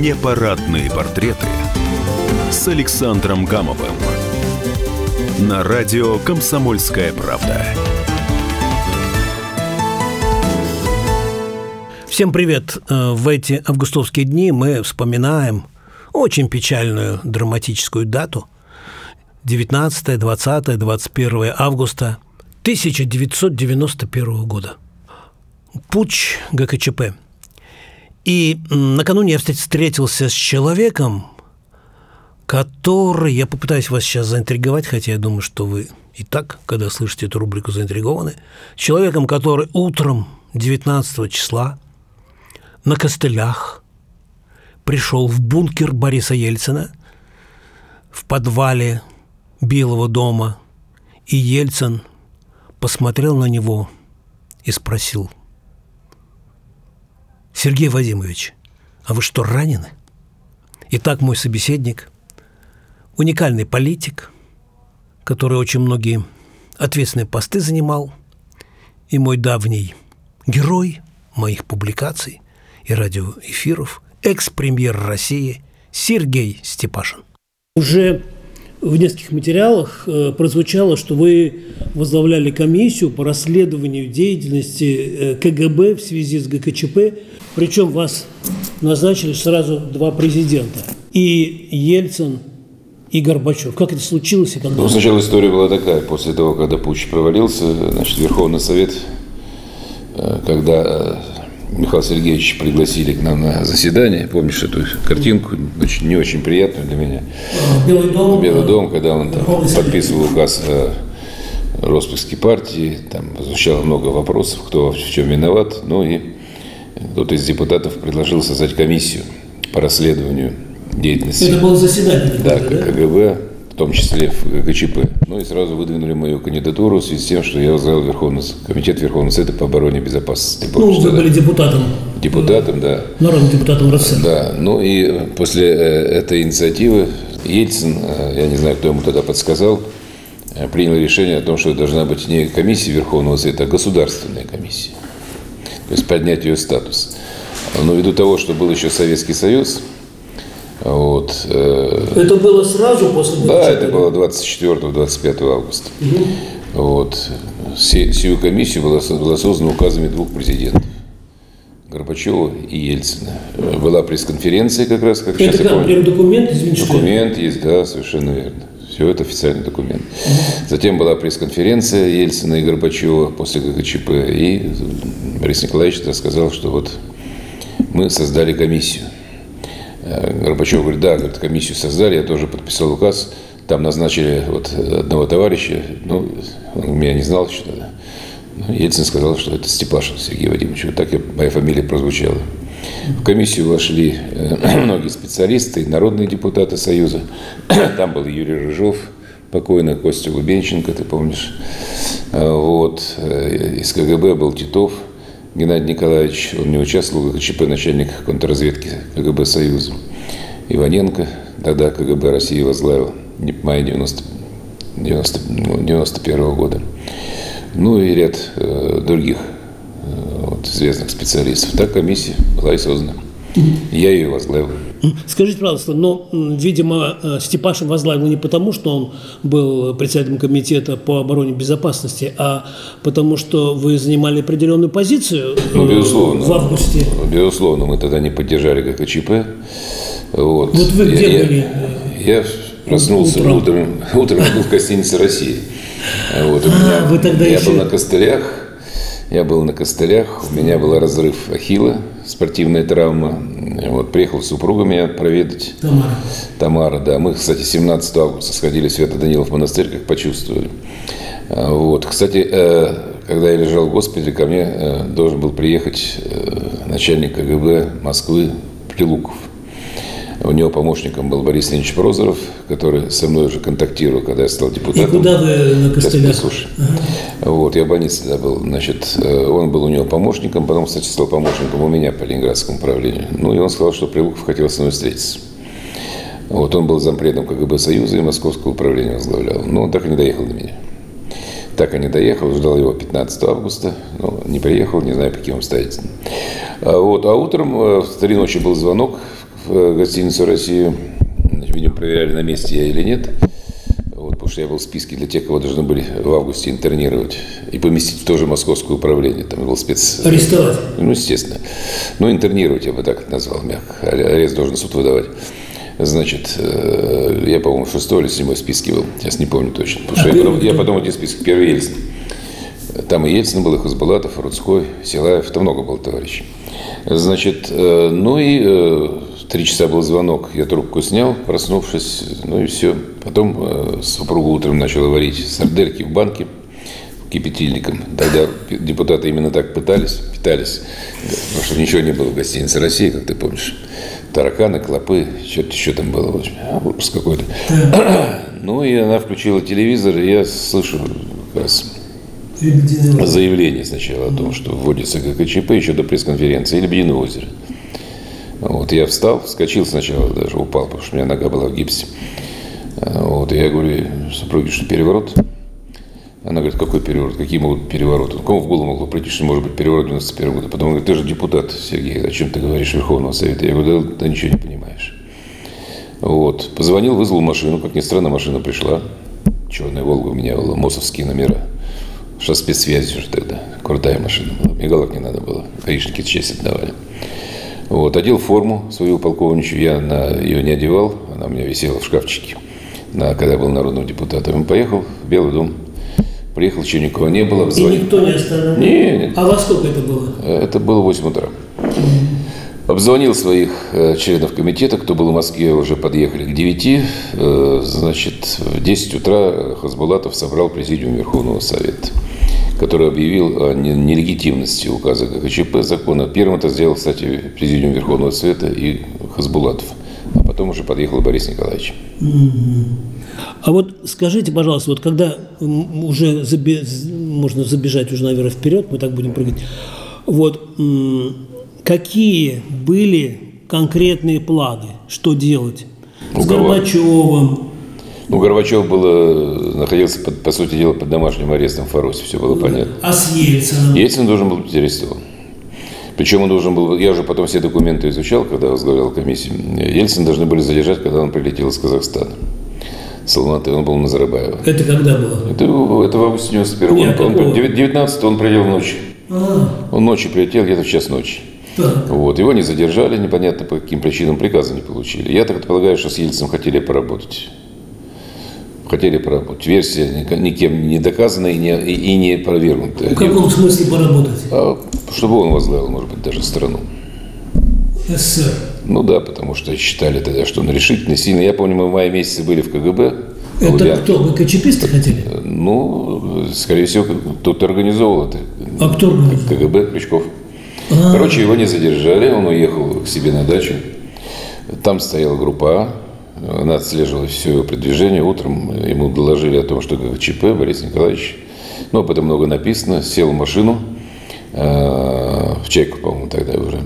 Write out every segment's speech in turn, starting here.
Непарадные портреты с Александром Гамовым на радио «Комсомольская правда». Всем привет! Э, в эти августовские дни мы вспоминаем очень печальную драматическую дату 19, 20, 21 августа 1991 года. Путь ГКЧП. И накануне я встретился с человеком, который, я попытаюсь вас сейчас заинтриговать, хотя я думаю, что вы и так, когда слышите эту рубрику, заинтригованы, человеком, который утром 19 числа на костылях пришел в бункер Бориса Ельцина в подвале Белого дома, и Ельцин посмотрел на него и спросил, «Сергей Вадимович, а вы что, ранены?» Итак, мой собеседник, уникальный политик, который очень многие ответственные посты занимал, и мой давний герой моих публикаций и радиоэфиров, экс-премьер России Сергей Степашин. Уже в нескольких материалах э, прозвучало, что вы возглавляли комиссию по расследованию деятельности э, КГБ в связи с ГКЧП, причем вас назначили сразу два президента. И Ельцин, и Горбачев. Как это случилось и когда? Ну, сначала история была такая. После того, когда путч провалился, значит, Верховный Совет, э, когда Михаила Сергеевича пригласили к нам на заседание. Помнишь эту картинку? Очень, не очень приятную для меня. Белый дом. Белый дом, когда он там подписывал указ о распуске партии. Там звучало много вопросов, кто в чем виноват. Ну и кто-то из депутатов предложил создать комиссию по расследованию деятельности. Это было заседание. Да, да? КГБ том числе в ГЧП. Ну и сразу выдвинули мою кандидатуру в связи с тем, что я возглавил Верховный, комитет Верховного Совета по обороне и безопасности. Ну, вы были депутатом. Депутатом, да. Народным депутатом РСФСР. Да. Ну и после э, этой инициативы Ельцин, э, я не знаю, кто ему тогда подсказал, э, принял решение о том, что должна быть не комиссия Верховного Совета, а государственная комиссия. То есть поднять ее статус. Но ввиду того, что был еще Советский Союз, вот. Э, это было сразу после Да, это было 24-25 августа. Угу. Вот. Сию комиссию была, была создана указами двух президентов. Горбачева и Ельцина. Была пресс-конференция как раз, как это сейчас как, прям документ, извините, Документ есть, да, совершенно верно. Все это официальный документ. Затем была пресс-конференция Ельцина и Горбачева после ГКЧП. И Борис Николаевич сказал, что вот мы создали комиссию – Э, Горбачев говорит, да, говорит, комиссию создали, я тоже подписал указ, там назначили вот одного товарища, ну, он меня не знал тогда. Ну, Ельцин сказал, что это Степашин Сергей Вадимович. Вот так моя фамилия прозвучала. В комиссию вошли э, многие специалисты, народные депутаты Союза. Там был Юрий Рыжов, покойный Костя Лубенченко, ты помнишь. Э, вот. Из КГБ был Титов – Геннадий Николаевич, он не участвовал в ГКЧП, начальник контрразведки КГБ Союза. Иваненко, тогда КГБ России возглавил, мая 90, 90, 91 -го года. Ну и ряд э, других э, вот, известных специалистов. Так комиссия была и создана. Я ее возглавил. Скажите, пожалуйста, но, видимо, э, Степашин возглавил не потому, что он был председателем комитета по обороне безопасности, а потому что вы занимали определенную позицию э, ну, безусловно, в августе. Безусловно, мы тогда не поддержали ГКЧП. Вот, вот вы где я, были? Я, я проснулся утром, утром, утром был в гостинице России. Вот, а, меня, вы тогда я еще... был на костылях, я был на костылях, у меня был разрыв ахилла, спортивная травма. Вот, приехал супруга меня проведать. Тамара. Тамара, да. Мы, кстати, 17 августа сходили в Свято-Данилов монастырь, как почувствовали. А, вот. Кстати, э, когда я лежал в госпитале, ко мне э, должен был приехать э, начальник КГБ Москвы Прилуков. У него помощником был Борис Леонидович Прозоров, который со мной уже контактировал, когда я стал депутатом. И куда вы на костылях? Слушай. Ага. Вот, я в больнице тогда был. Значит, э, он был у него помощником, потом, кстати, стал помощником у меня по Ленинградскому управлению. Ну, и он сказал, что Прилуков хотел со мной встретиться. Вот, он был зампредом КГБ Союза и Московского управления возглавлял. Но он так и не доехал до меня. Так и не доехал, ждал его 15 августа. Ну, не приехал, не знаю, по каким обстоятельствам. А, вот, а утром э, в три ночи был звонок в гостиницу «Россию». Видимо, проверяли, на месте я или нет. Вот, потому что я был в списке для тех, кого должны были в августе интернировать и поместить в то же московское управление. Там был спец... Арестовать? Ну, естественно. Ну, интернировать я бы так назвал мягко. Арест должен суд выдавать. Значит, э, я, по-моему, в шестой или седьмой списке был. Сейчас не помню точно. Потому а что я, потом, я потом один список. Первый Ельцин. Там и Ельцин был, и Хазбулатов, и Рудской, Силаев. Там много было товарищей. Значит, э, ну и э, три часа был звонок. Я трубку снял, проснувшись. Ну и все. Потом супругу утром начала варить сардельки в банке кипятильником. Тогда депутаты именно так пытались, питались, потому что ничего не было в гостинице России, как ты помнишь тараканы, клопы, что-то еще там было. В общем, ужас какой-то. Ну, и она включила телевизор, и я слышу как раз заявление сначала о том, что вводится ГКЧП еще до пресс-конференции, или Лебединое озеро. Вот я встал, вскочил сначала, даже упал, потому что у меня нога была в гипсе. Вот, и я говорю супруге, что переворот. Она говорит, какой переворот? Какие могут перевороты? Кому в голову могло прийти, что может быть переворот 91 года? Потом говорит, ты же депутат, Сергей, о чем ты говоришь Верховного Совета? Я говорю, да ты ничего не понимаешь. Вот. Позвонил, вызвал машину. Как ни странно, машина пришла. Черная Волга у меня была, МОСовские номера. Что спецсвязи уже тогда. Крутая машина была. Мигалок не надо было. Гаишники честь отдавали. Вот. Одел форму свою полковничью. Я на ее не одевал. Она у меня висела в шкафчике. На, когда я был народным депутатом. И поехал в Белый дом Приехал, еще никого не было. Обзвонил. И никто не остановил? Нет. А во сколько это было? Это было 8 утра. Обзвонил своих э, членов комитета, кто был в Москве, уже подъехали к 9. Э, значит, в 10 утра Хасбулатов собрал президиум Верховного Совета, который объявил о нелегитимности указа ГКЧП закона. Первым это сделал, кстати, президиум Верховного Совета и Хасбулатов. А потом уже подъехал Борис Николаевич. А вот скажите, пожалуйста, вот когда уже заби, можно забежать уже, наверное, вперед, мы так будем прыгать, вот какие были конкретные планы, что делать У с Горбачевым? Ну, Горбачев было, находился, под, по сути дела, под домашним арестом в Фаросе, все было понятно. А с Ельцином? Ельцин должен был быть арестован. Причем он должен был, я уже потом все документы изучал, когда возглавлял комиссию. Ельцин должны были задержать, когда он прилетел из Казахстана с Алматы, он был на Назарбаева. Это когда было? Это, это в августе 91 года. Он, 19 он прилетел ночью. А. Он ночью прилетел, где-то в час ночи. Вот. Его не задержали, непонятно по каким причинам приказа не получили. Я так полагаю, что с Ельцином хотели поработать. Хотели поработать. Версия никем не доказанная и не, и не опровергнутая. В каком смысле поработать? А, чтобы он возглавил, может быть, даже страну. СССР. Ну да, потому что считали тогда, что он решительно, сильно. Я помню, мы в мае месяце были в КГБ. Это Лубянке. кто? Вы КЧПисты хотели? Ну, скорее всего, кто-то организовал это. А кто организовал? КГБ, Крючков. А-а-а. Короче, его не задержали, он уехал к себе на дачу. Там стояла группа А, она отслеживала все его продвижение. Утром ему доложили о том, что КЧП Борис Николаевич, ну, об этом много написано, сел в машину, э, в Чайку, по-моему, тогда уже,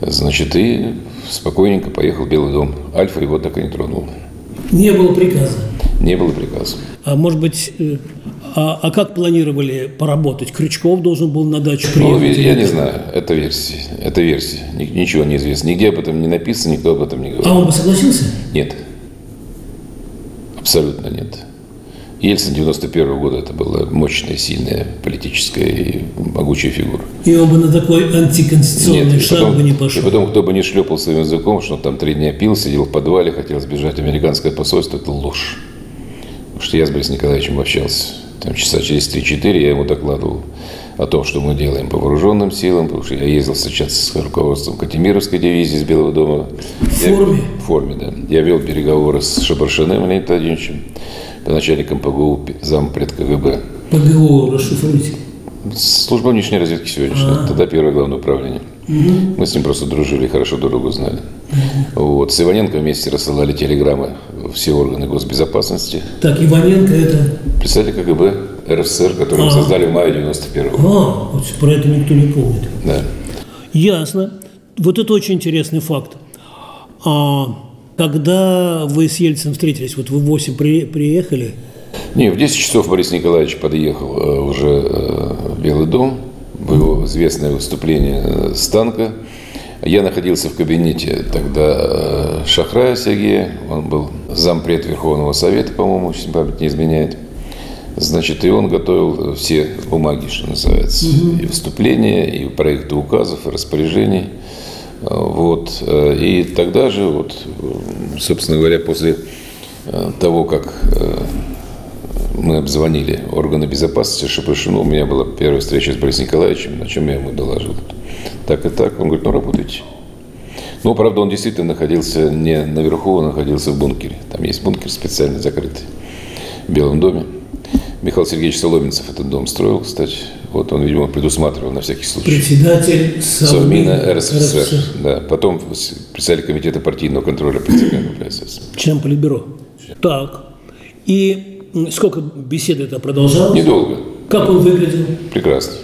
значит, и спокойненько поехал в Белый дом. Альфа его так и не тронул. Не было приказа? Не было приказа. А может быть, э, а, а как планировали поработать? Крючков должен был на дачу ну, приехать? Ну, я не знаю, это версия. Это версия. Ничего не известно. Нигде об этом не написано, никто об этом не говорит. А он бы согласился? Нет. Абсолютно нет. Ельцин 91 года это была мощная, сильная политическая и могучая фигура. И он бы на такой антиконституционный Нет, шаг потом, бы не пошел. И потом, кто бы не шлепал своим языком, что он там три дня пил, сидел в подвале, хотел сбежать в американское посольство, это ложь. Потому что я с Борисом Николаевичем общался. Там часа через 3-4 я ему докладывал о том, что мы делаем по вооруженным силам, потому что я ездил сейчас с руководством Катимировской дивизии из Белого дома. В форме? Я, в форме, да. Я вел переговоры с Шабаршиным Леонидом Владимировичем начальником ПГУ зампред КГБ. ПГУ расшифруйте. Служба внешней разведки сегодняшняя. А-а-а. Тогда первое главное управление. Угу. Мы с ним просто дружили, хорошо дорогу знали. Угу. Вот. С Иваненко вместе рассылали телеграммы все органы госбезопасности. Так, Иваненко это? Представитель КГБ РСФСР, который мы создали в мае 91 года. А, вот про это никто не помнит. Да. Ясно. Вот это очень интересный факт. А когда вы с Ельцином встретились? Вот вы в 8 при, приехали? Не, в 10 часов Борис Николаевич подъехал э, уже э, в Белый дом. Было известное выступление э, с танка. Я находился в кабинете тогда э, Шахрая Сергея, он был зампред Верховного Совета, по-моему, если память не изменяет. Значит, и он готовил все бумаги, что называется, угу. и выступления, и проекты указов, и распоряжений. Вот. Э, и тогда же, вот, собственно говоря, после э, того, как мы обзвонили органы безопасности Шапошину, у меня была первая встреча с Борисом Николаевичем, на чем я ему доложил. Так и так. Он говорит, ну работайте. Ну, правда, он действительно находился не наверху, он находился в бункере. Там есть бункер специально закрытый в Белом доме. Михаил Сергеевич Соломенцев этот дом строил, кстати. Вот он, видимо, предусматривал на всякий случай. Председатель Совмина РСФСР. РСФСР. Да. Потом председатель комитета партийного контроля при ЦК КПСС. Член Политбюро. Так. И сколько беседы это продолжалось? Недолго. Как он выглядел? Прекрасно.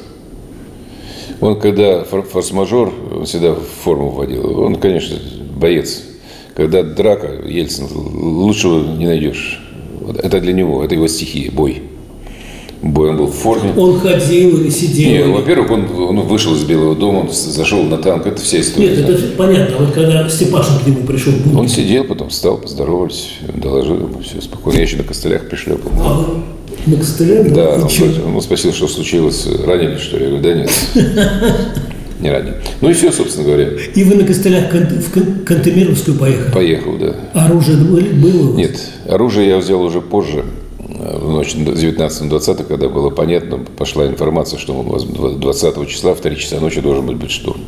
Он, когда форс-мажор, он всегда в форму вводил. Он, конечно, боец. Когда драка, Ельцин, лучшего не найдешь. Это для него, это его стихия, бой. Бой, он был в форме. Он ходил или сидел? Нет, во-первых, он, он вышел из Белого дома, он зашел на танк, это вся история. Нет, это понятно. Вот когда Степашин к нему пришел. Он сидел, потом встал, поздоровались, доложил ему все спокойно. Я еще на костылях пришлепал. А на костылях? Да, он, он спросил, что случилось, ранили, что ли? Я говорю, да нет. Не ранен. Ну и все, собственно говоря. И вы на костылях в Кантемировскую поехали? Поехал, да. Оружие было? Нет, оружие я взял уже позже в ночь 19-20, когда было понятно, пошла информация, что 20 числа в 3 часа ночи должен быть, быть штурм.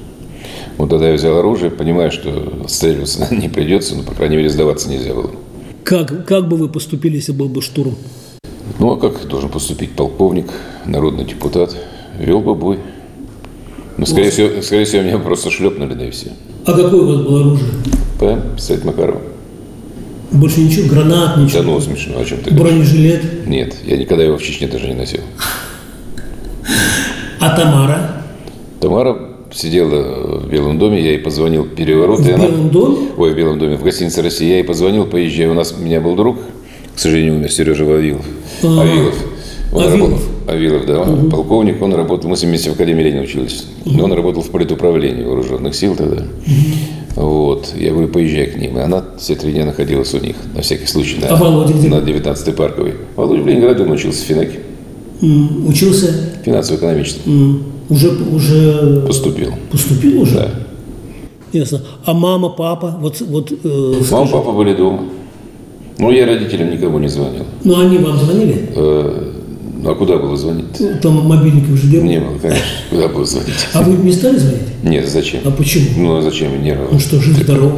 Вот тогда я взял оружие, понимая, что отстреливаться не придется, но, по крайней мере, сдаваться нельзя было. Как, как бы вы поступили, если был бы штурм? Ну, а как должен поступить полковник, народный депутат? Вел бы бой. Ну, скорее, всего, скорее всего, меня просто шлепнули, да и все. А какое у вас было оружие? ПМ, пистолет Макарова. Больше ничего, гранат, ничего. Да ну, смешно, о чем ты Бронежилет? Говоришь? Нет, я никогда его в Чечне даже не носил. А Тамара? Тамара сидела в Белом доме, я ей позвонил переворот. В и Белом она... доме? Ой, в Белом доме, в гостинице России. Я ей позвонил, поезжай. У нас, у меня был друг, к сожалению, умер, Сережа Вавилов. А, Авилов. Он Авилов. Работал, Авилов, да, он угу. полковник, он работал, мы с ним вместе в Академии Ленина учились. Угу. Он работал в политуправлении вооруженных сил тогда. Угу. Вот. Я говорю, поезжай к ним. И она все три дня находилась у них, на всякий случай, на, а Володя на 19-й парковой. Володя в Ленинграде, он учился в Финаке. Mm, учился? Финансово-экономически. Mm. Уже, уже... Поступил. Поступил уже? Да. Ясно. А мама, папа? Вот, вот, э, мама, папа были дома. Ну, я родителям никому не звонил. Ну, они вам звонили? Э, а куда было звонить? Ну, там мобильники уже делали? Не было, конечно. Куда было звонить? А вы не стали звонить? Нет, зачем? А почему? Ну, а зачем? Не Ну что, жив-здоров?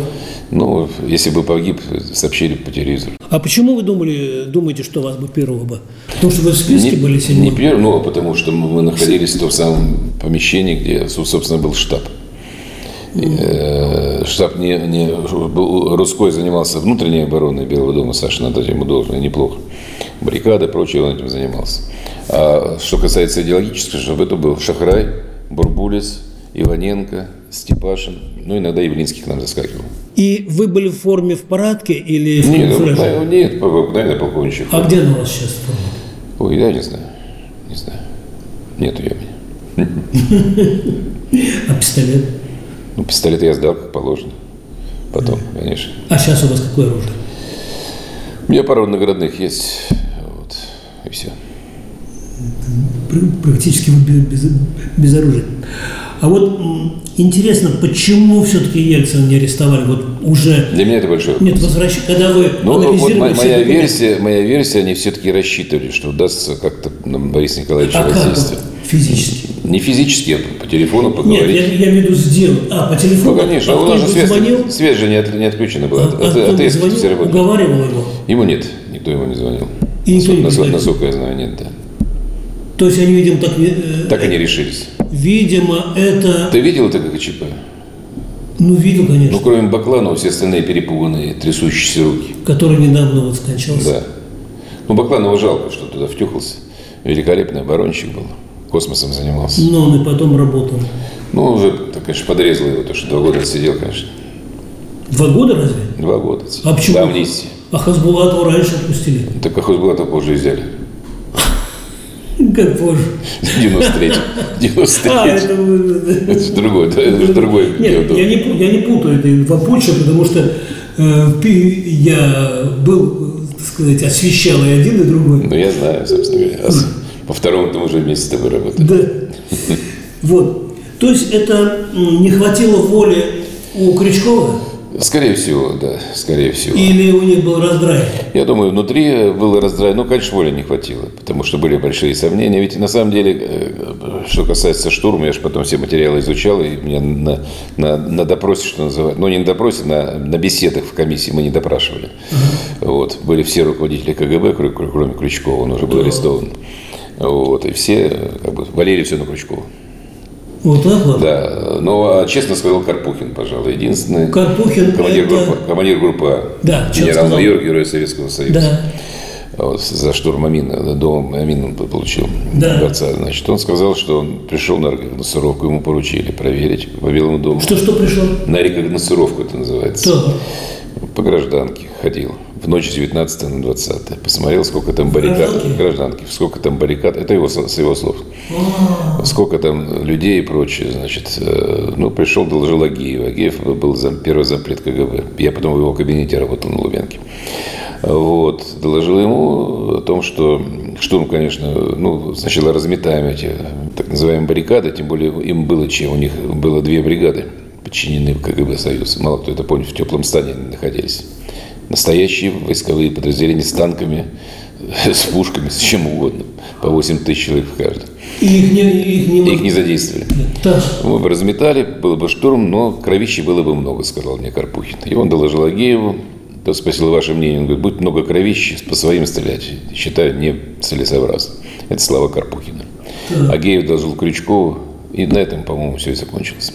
Ну, если бы погиб, сообщили по телевизору. А почему вы думали, думаете, что вас бы первого бы? Потому что вы в списке не, были седьмой? Не первый, но потому что мы находились в том самом помещении, где, собственно, был штаб. Mm. Штаб не, не Русской занимался внутренней обороной Белого дома, Саша над этим должен неплохо. Баррикады, прочее, он этим занимался. А что касается идеологического, чтобы это был Шахрай, Бурбулис, Иваненко, Степашин, ну, иногда Явлинский к нам заскакивал. И вы были в форме в парадке или в Нет, ну, нет, наверное, полковничий А где она у вас сейчас форма? Ой, я не знаю, не знаю. У меня. А пистолет? Ну, пистолет я сдал, как положено. Потом, конечно. А сейчас у вас какое оружие? У меня пару наградных есть. Вот, и все. Практически без, без оружия. А вот интересно, почему все-таки Ельцина не арестовали? Вот уже... Для меня это большой вопрос. Нет, возвращ... когда вы ну, вот моя, версия, моя версия, они все-таки рассчитывали, что удастся как-то на Бориса Николаевича а воздействие. Как? Физически? Не физически, а по телефону поговорить. Нет, я, я имею в виду сделать. А, по телефону? Ну, конечно. А у нас же связь, звонил? связь же не, от, не отключена была. А, от, а от звонил, уговаривал его? Ему нет, никто ему не звонил. И никто насколько, не насколько я знаю, нет, да. То есть они, видимо, так... Э, так они решились. Видимо, это... Ты видел это ГКЧП? Ну, видел, конечно. Ну, кроме Бакланова, все остальные перепуганные, трясущиеся руки. Который недавно вот скончался. Да. Ну, Бакланова жалко, что туда втюхался. Великолепный оборонщик был. Космосом занимался. Но он и потом работал. Ну, уже, так, конечно, подрезал его, то, что два года сидел, конечно. Два года разве? Два года. А почему? Да, амнистия. А Хасбулатова раньше отпустили? Так а Хасбулатова позже взяли. Как позже. 93 93 А, это... Это другой, это же другой. Нет, я не, я не путаю эти два путча, потому что э, я был, так сказать, освещал и один, и другой. Ну, я знаю, собственно говоря. По второму мы уже вместе с тобой работали. Да. Вот. То есть это не хватило воли у Крючкова? Скорее всего, да, скорее всего. Или у них был раздрай? Я думаю, внутри было раздрай. Ну, конечно, воли не хватило, потому что были большие сомнения. Ведь на самом деле, э, что касается штурма, я же потом все материалы изучал, и меня на, на, на допросе, что называется, ну, не на допросе, на, на беседах в комиссии мы не допрашивали. Вот. Были все руководители КГБ, кр- кр- кроме Крючкова, он уже был арестован. Вот. И все как бы валили все на Крючкова. Вот так вот? Да. Но, а, честно сказал, Карпухин, пожалуй, единственный. Карпухин Командир, это- группы, командир группы А. Да, Генерал-майор, герой Советского Союза. Да. Вот, за штурм Амина, дом Амин он получил Да. дворца. Значит, он сказал, что он пришел на рекогносцировку, ему поручили проверить по Белому дому. Что-что пришло? На рекогносцировку это называется. Что? По гражданке ходил. В ночь с 19 на 20. Посмотрел, сколько там баррикад. Гражданки? Гражданки. Сколько там баррикад. Это его, с его слов. Сколько там людей и прочее. Значит, э, ну, пришел, доложил Агеев. Агеев был зам, первый зампред КГБ. Я потом в его кабинете работал на Лубянке. Вот. Доложил ему о том, что штурм, конечно, ну, сначала разметаем эти так называемые баррикады, тем более им было чем. У них было две бригады, подчинены КГБ Союз. Мало кто это помнит, в теплом стане находились. Настоящие войсковые подразделения с танками, с пушками, с чем угодно. По 8 тысяч человек в каждом. И их не... Их не, Их не задействовали. Так. Мы бы разметали, был бы штурм, но кровищи было бы много, сказал мне Карпухин. И он доложил Агееву, тот спросил ваше мнение. Он говорит, будет много кровищи, по своим стрелять. Считаю, не целесообразно. Это слова Карпухина. Агеев доложил Крючкову, и на этом, по-моему, все и закончилось.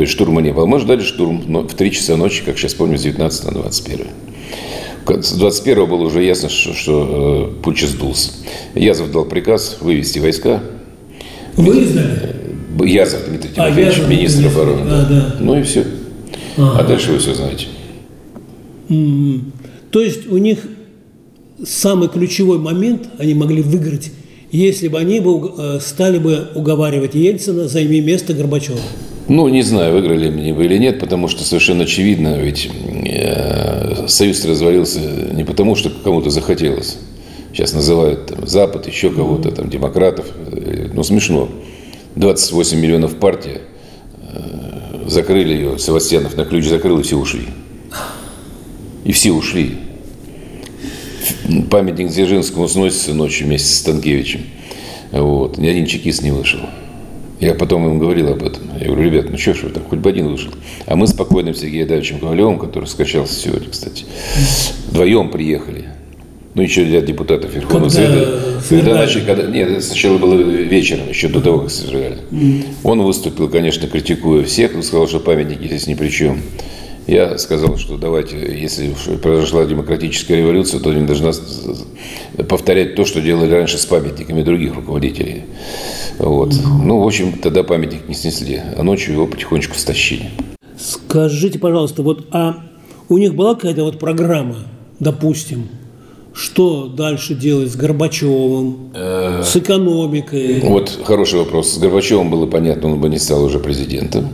То есть штурма не было. Мы ждали штурм в 3 часа ночи, как сейчас помню, с 19 на 21. С 21 было уже ясно, что, что э, путч сдулся. Язов дал приказ вывести войска. Вы издали? Язов Дмитрий А, Тимофеевич, Язов министр обороны. Тимофеевич, да, да. Ну и все. А дальше вы все знаете. М. То есть у них самый ключевой момент они могли выиграть, если бы они бы, э, стали бы уговаривать Ельцина «займи место Горбачева». Ну, не знаю, выиграли они бы или нет, потому что совершенно очевидно, ведь э, Союз развалился не потому, что кому-то захотелось. Сейчас называют там, Запад, еще кого-то, там, демократов. Э, Ну, смешно. 28 миллионов партия, э, закрыли ее, Севастьянов на ключ закрыл, и все ушли. И все ушли. Памятник Дзержинскому сносится ночью вместе с Станкевичем. Вот. Ни один чекист не вышел. Я потом им говорил об этом. Я говорю, ребят, ну что ж вы там, хоть бы один вышел. А мы с покойным Сергеем Давичем Ковалевым, который скачался сегодня, кстати, вдвоем приехали. Ну, еще ряд депутатов Верховного Когда Совета. Когда начали, когда, нет, сначала было вечером, еще до того, как свергали. Он выступил, конечно, критикуя всех, он сказал, что памятники здесь ни при чем. Я сказал, что давайте, если произошла демократическая революция, то не должна повторять то, что делали раньше с памятниками других руководителей. Вот. Ну, в общем, тогда памятник не снесли, а ночью его потихонечку стащили. Скажите, пожалуйста, вот а у них была какая-то вот программа, допустим, что дальше делать с Горбачевым, с экономикой? Вот хороший вопрос. С Горбачевым было понятно, он бы не стал уже президентом.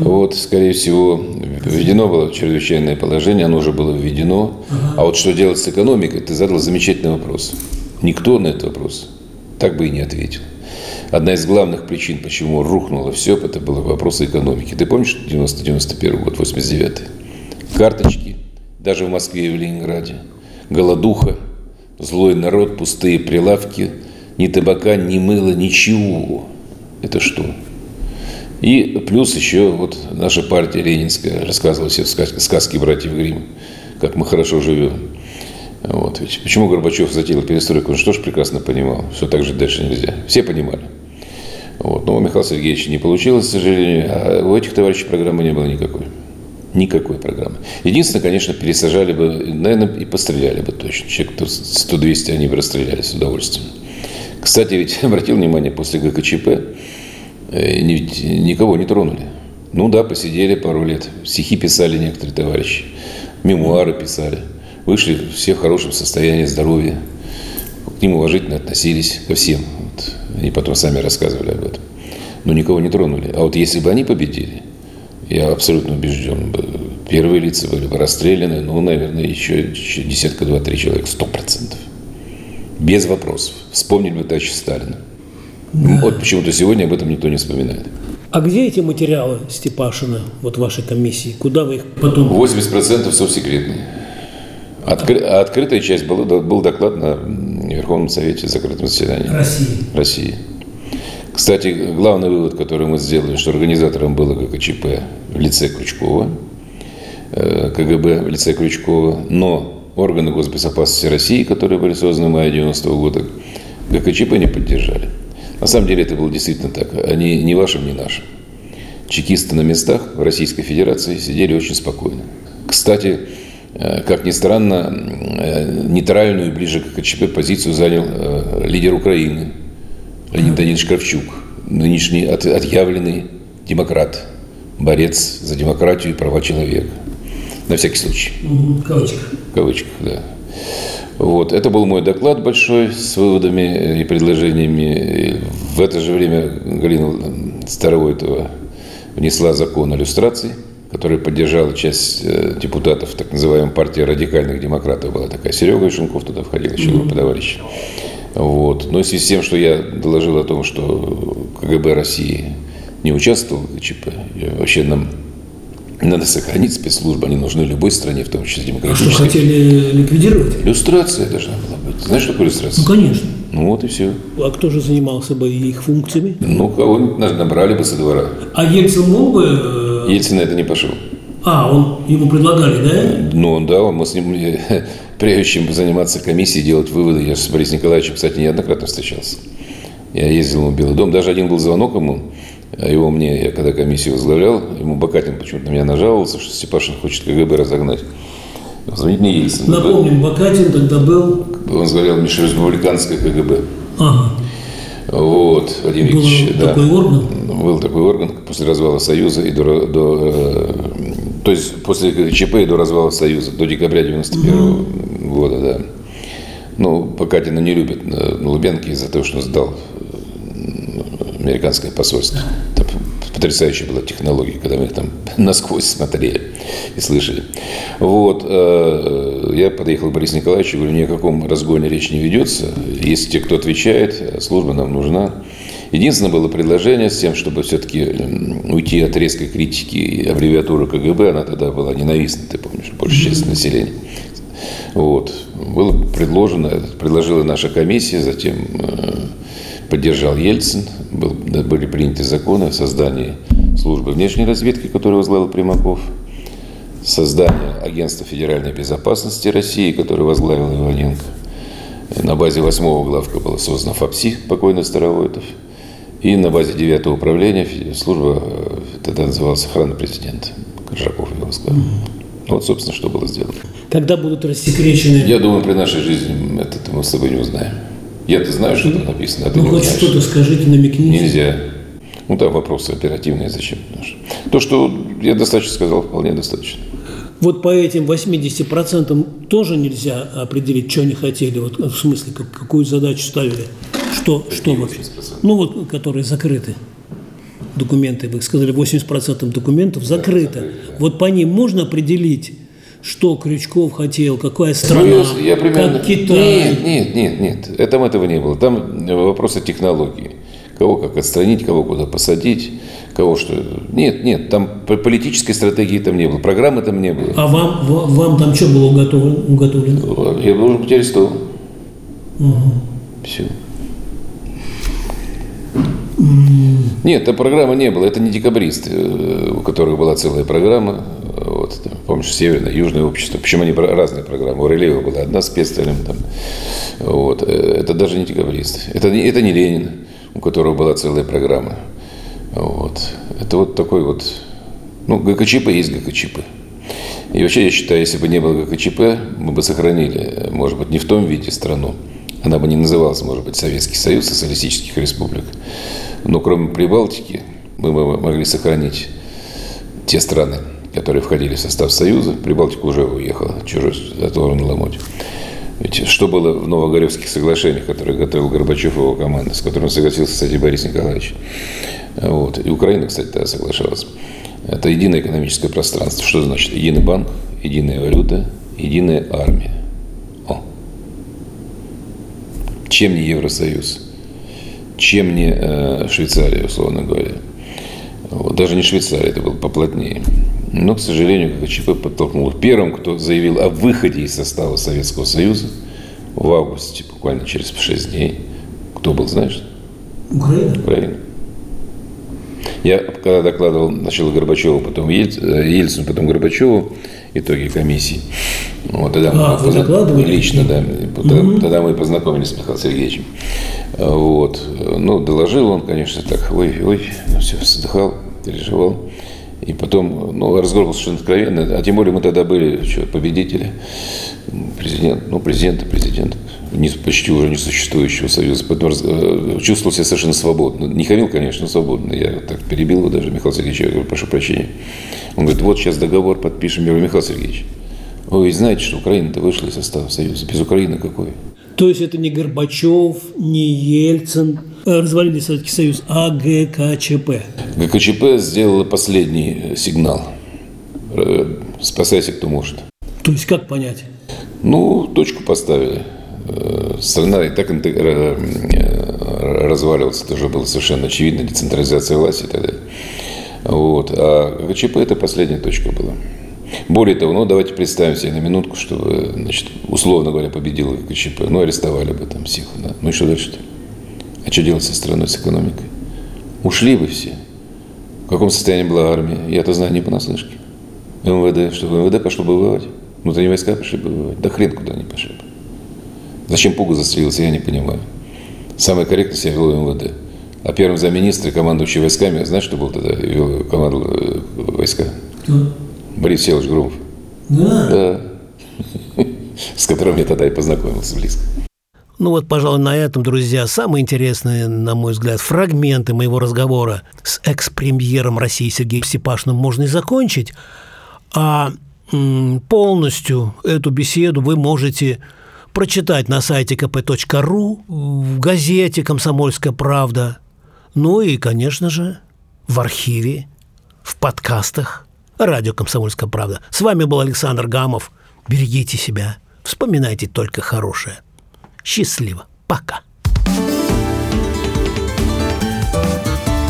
Вот, скорее всего, введено было чрезвычайное положение, оно уже было введено. А вот что делать с экономикой, ты задал замечательный вопрос. Никто на этот вопрос так бы и не ответил. Одна из главных причин, почему рухнуло все, это был вопрос экономики. Ты помнишь 90-91 год, 89 Карточки, даже в Москве и в Ленинграде. Голодуха, злой народ, пустые прилавки, ни табака, ни мыла, ничего. Это что? И плюс еще вот наша партия ленинская рассказывала все сказки, сказки братьев Гримм, как мы хорошо живем. Вот. Ведь почему Горбачев затеял перестройку? Он что ж прекрасно понимал, что так жить дальше нельзя. Все понимали. Вот. Но у Михаила Сергеевича не получилось, к сожалению. А у этих товарищей программы не было никакой. Никакой программы. Единственное, конечно, пересажали бы, наверное, и постреляли бы точно. Человек 100-200 они бы расстреляли с удовольствием. Кстати, ведь обратил внимание, после ГКЧП э, ни- никого не тронули. Ну да, посидели пару лет. Стихи писали некоторые товарищи. Мемуары писали. Вышли все в хорошем состоянии здоровья. к ним уважительно относились, ко всем. Вот. Они потом сами рассказывали об этом. Но никого не тронули. А вот если бы они победили, я абсолютно убежден, первые лица были бы расстреляны, ну, наверное, еще, десятка, два, три человека, сто процентов. Без вопросов. Вспомнили бы товарища Сталина. Да. Вот почему-то сегодня об этом никто не вспоминает. А где эти материалы Степашина, вот вашей комиссии? Куда вы их потом... 80% совсекретные. Откры... А открытая часть был, был доклад на Верховном Совете закрытом заседании. России. России. Кстати, главный вывод, который мы сделали, что организатором было ГКЧП в лице Крючкова, э, КГБ в лице Крючкова, но органы госбезопасности России, которые были созданы в мае 90 -го года, ГКЧП не поддержали. На самом деле это было действительно так. Они не вашим, не нашим. Чекисты на местах в Российской Федерации сидели очень спокойно. Кстати, э, как ни странно, э, нейтральную ближе к КЧП позицию занял лидер Украины Леонид Данилович Кравчук, нынешний от, отъявленный демократ, борец за демократию и права человека. На всякий случай. В кавычках. В кавычках, да. Вот. Это был мой доклад большой с выводами и предложениями. В это же время Галина Старовойтова внесла закон о иллюстрации, который поддержала часть э, депутатов так называемой партии радикальных демократов. Была такая Серега Ишенков туда входил, еще группа товарищей. Вот. Но в связи с тем, что я доложил о том, что КГБ России не участвовал в ГЧП, вообще нам надо сохранить спецслужбы, они нужны любой стране, в том числе демократической. А что, хотели ликвидировать? Иллюстрация должна была быть. Знаешь, что такое иллюстрация? Ну, конечно. Ну, вот и все. А кто же занимался бы их функциями? Ну, кого-нибудь набрали бы со двора. А Ельцин мог бы... Э, Ельцин на это не пошел. А, он, ему предлагали, да? Ну, он, да, мы с ним, прежде чем заниматься комиссией, делать выводы, я с Борисом Николаевичем, кстати, неоднократно встречался. Я ездил ему в Белый дом, даже один был звонок ему, его мне, я когда комиссию возглавлял, ему Бакатин почему-то на меня нажаловался, что Степашин хочет КГБ разогнать. Звонить мне Ельцин. Напомним, Бакатин тогда был... Он возглавлял межреспубликанское КГБ. Ага. Вот, Владимир Был Викторович, да. такой орган? Был такой орган после развала Союза и до, до э, то есть после ЧП и до развала Союза, до декабря 91 угу. года, да. Ну, Покатина не любит на Лубянке из-за того, что он сдал э, американское посольство. Там потрясающая была технология, когда мы их там насквозь смотрели и слышали. Вот. Э, я подъехал к Борису Николаевичу говорю, ни о каком разгоне речь не ведется. Есть те, кто отвечает, служба нам нужна. Единственное было предложение с тем, чтобы все-таки уйти от резкой критики и аббревиатуры КГБ, она тогда была ненавистна, ты помнишь, большая часть населения. Вот. Было предложено, предложила наша комиссия, затем э, поддержал Ельцин, был, были приняты законы о создании службы внешней разведки, которую возглавил Примаков, создание Агентства федеральной безопасности России, которое возглавил Иваненко. На базе восьмого главка была создана ФАПСИ, покойный Старовойтов – и на базе 9 управления служба, э, тогда называлась охрана президента. Коржаков его возглавил. Вот, собственно, что было сделано. Когда будут рассекречены... Я думаю, при нашей жизни это мы с тобой не узнаем. Я-то знаю, что там написано, а ты ну, не хоть знаешь. что-то скажите, намекните. Нельзя. Ну, там вопросы оперативные, зачем? То, что я достаточно сказал, вполне достаточно. Вот по этим 80% тоже нельзя определить, что они хотели, вот в смысле, какую задачу ставили. Что, что вот? Ну вот, которые закрыты документы, вы сказали, 80% документов закрыто. Да, Вот по ним можно определить, что Крючков хотел, какая страна, ну, я, примерно... как Китай? Нет, нет, нет, нет. Это, там этого не было. Там вопросы технологии. Кого как отстранить, кого куда посадить, кого что. Нет, нет, там политической стратегии там не было, программы там не было. А вам, вам там что было уготовлено? Я был уже арестован. Угу. Все. Нет, там программы не было. Это не декабристы, э, у которых была целая программа. Вот, там, помнишь, Северное, Южное общество. Почему они разные программы? У Релеева была одна с Пестелем. Там. Вот. Э, это даже не декабристы. Это, это не Ленин, у которого была целая программа. Вот. Это вот такой вот... Ну, ГКЧП есть ГКЧП. И вообще, я считаю, если бы не было ГКЧП, мы бы сохранили, может быть, не в том виде страну. Она бы не называлась, может быть, Советский Союз Социалистических Республик. Но кроме Прибалтики мы могли сохранить те страны, которые входили в состав Союза. Прибалтика уже уехала, чужой затвору ломоть. Ведь что было в Новогоревских соглашениях, которые готовил Горбачев и его команда, с которым согласился, кстати, Борис Николаевич. Вот. И Украина, кстати, тогда соглашалась. Это единое экономическое пространство. Что значит? Единый банк, единая валюта, единая армия. О. Чем не Евросоюз? Чем не э, Швейцария, условно говоря? Вот. Даже не Швейцария, это было поплотнее. Но, к сожалению, КГЧП подтолкнул. Первым, кто заявил о выходе из состава Советского Союза в августе, буквально через 6 дней, кто был, знаешь? Украина. Украина. Я когда докладывал сначала Горбачеву, потом э, Ельцину, потом Горбачеву итоги комиссии. Вот, тогда а, мы докладывали? Лично, да. Тогда, угу. тогда мы познакомились с Михаилом Сергеевичем. Вот. Ну, доложил он, конечно, так, ой, ой, ну, все, вздыхал, переживал. И потом, ну, разговор был совершенно откровенный. А тем более мы тогда были что, победители. Президент, ну, президент и президент не, почти уже не существующего союза. Поэтому э, чувствовал себя совершенно свободно. Не хамил, конечно, свободно. Я так перебил его даже, Михаил Сергеевич, я говорю, прошу прощения. Он говорит, вот сейчас договор подпишем. Я говорю, Михаил Сергеевич, вы ведь знаете, что Украина-то вышла из состава Союза. Без Украины какой? То есть это не Горбачев, не Ельцин развалили Советский Союз, а ГКЧП. ГКЧП сделала последний сигнал. Э, спасайся, кто может. То есть как понять? Ну, точку поставили. Э, страна и так разваливалась, это уже было совершенно очевидно, децентрализация власти и так далее. Вот. А ГКЧП – это последняя точка была. Более того, ну давайте представим себе на минутку, что значит, условно говоря, победил ГКЧП. Ну, арестовали бы там всех. Да? Ну и что дальше-то? А что делать со страной, с экономикой? Ушли бы все. В каком состоянии была армия? Я-то знаю не понаслышке. МВД, что МВД пошло бы воевать. Внутренние войска пошли бы воевать. Да хрен куда они пошли бы. Зачем Пугу застрелился, я не понимаю. Самое корректное себя вело МВД. А первым замминистра и командующий войсками, знаешь, что был тогда? Вел команду э, войска? Кто? Борис Селович Громов. Да? Да. С которым я тогда и познакомился близко. Ну вот, пожалуй, на этом, друзья, самые интересные, на мой взгляд, фрагменты моего разговора с экс-премьером России Сергеем Степашиным можно и закончить. А полностью эту беседу вы можете прочитать на сайте kp.ru, в газете «Комсомольская правда», ну и, конечно же, в архиве, в подкастах радио «Комсомольская правда». С вами был Александр Гамов. Берегите себя, вспоминайте только хорошее. Счастливо. Пока.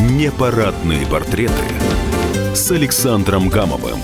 Непарадные портреты с Александром Гамовым.